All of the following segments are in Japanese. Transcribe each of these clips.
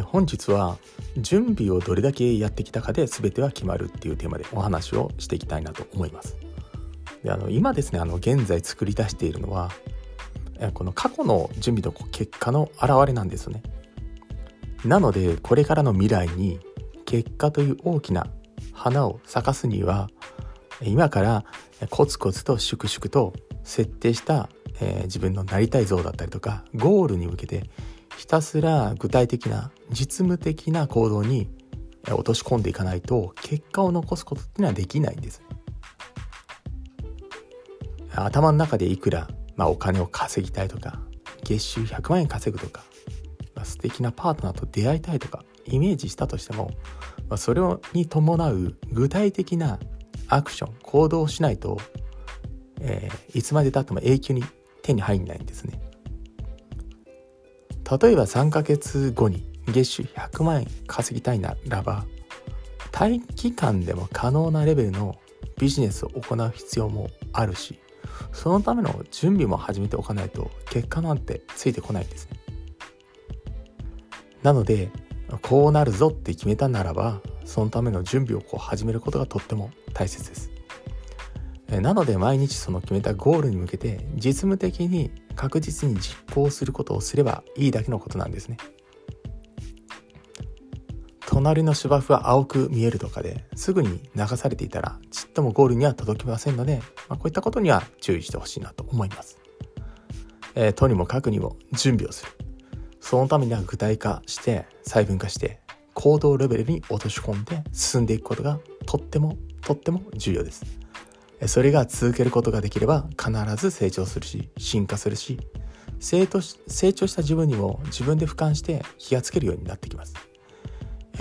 本日は準備をどれだけやってきたかで全ては決まるっていうテーマでお話をしていきたいなと思います。であの今ですねあの現在作り出しているのはこの過去の準備の結果の表れなんですね。なのでこれからの未来に結果という大きな花を咲かすには今からコツコツと粛々と設定した、えー、自分のなりたい像だったりとかゴールに向けてひたすら具体的な実務的な行動に落とし込んでいかないと結果を残すことっていうのはできないんです。頭の中でいくら、まあ、お金を稼ぎたいとか月収100万円稼ぐとか、まあ、素敵なパートナーと出会いたいとかイメージしたとしても、まあ、それに伴う具体的なアクション行動をしないと、えー、いつまでたっても永久に手に入んないんですね。例えば3ヶ月後に月収100万円稼ぎたいならば短期間でも可能なレベルのビジネスを行う必要もあるしそのための準備も始めておかないと結果なんてついてこないんですね。なのでこうなるぞって決めたならばそのための準備をこう始めることがとっても大切です。なので毎日その決めたゴールに向けて実務的に確実に実行することをすればいいだけのことなんですね。隣の芝生は青く見えるとかですぐに流されていたらちっともゴールには届きませんので、まあ、こういったことには注意してほしいなと思います。えー、とにもかくにも準備をする。そのためには具体化して細分化して行動レベルに落とし込んで進んでいくことがとってもとっても重要です。それが続けることができれば必ず成長するし進化するし成長した自分にも自分で俯瞰して気がつけるようになってきます。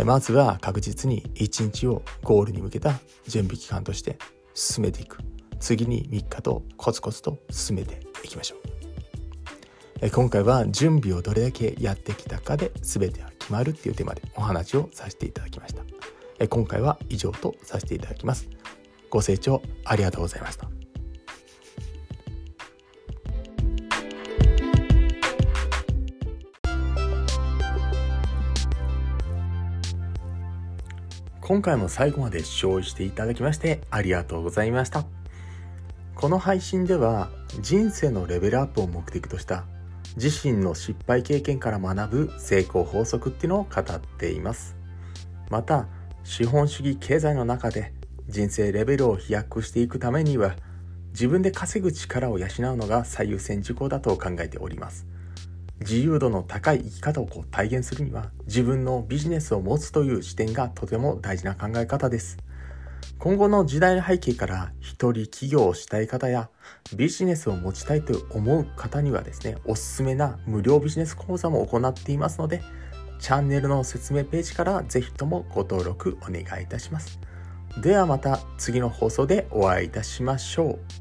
まずは確実に1日をゴールに向けた準備期間として進めていく。次に3日とコツコツと進めていきましょう。今回は準備をどれだけやってきたかで全ては決まるっていうテーマでお話をさせていただきました。今回は以上とさせていただきます。ご清聴ありがとうございました。今回も最後まで視聴していただきましてありがとうございました。この配信では人生のレベルアップを目的とした自身の失敗経験から学ぶ成功法則っていうのを語っています。また、資本主義経済の中で人生レベルを飛躍していくためには自分で稼ぐ力を養うのが最優先事項だと考えております自由度の高い生き方をこう体現するには自分のビジネスを持つという視点がとても大事な考え方です今後の時代の背景から一人起業をしたい方やビジネスを持ちたいと思う方にはですねおすすめな無料ビジネス講座も行っていますのでチャンネルの説明ページからぜひともご登録お願いいたします。ではまた次の放送でお会いいたしましょう。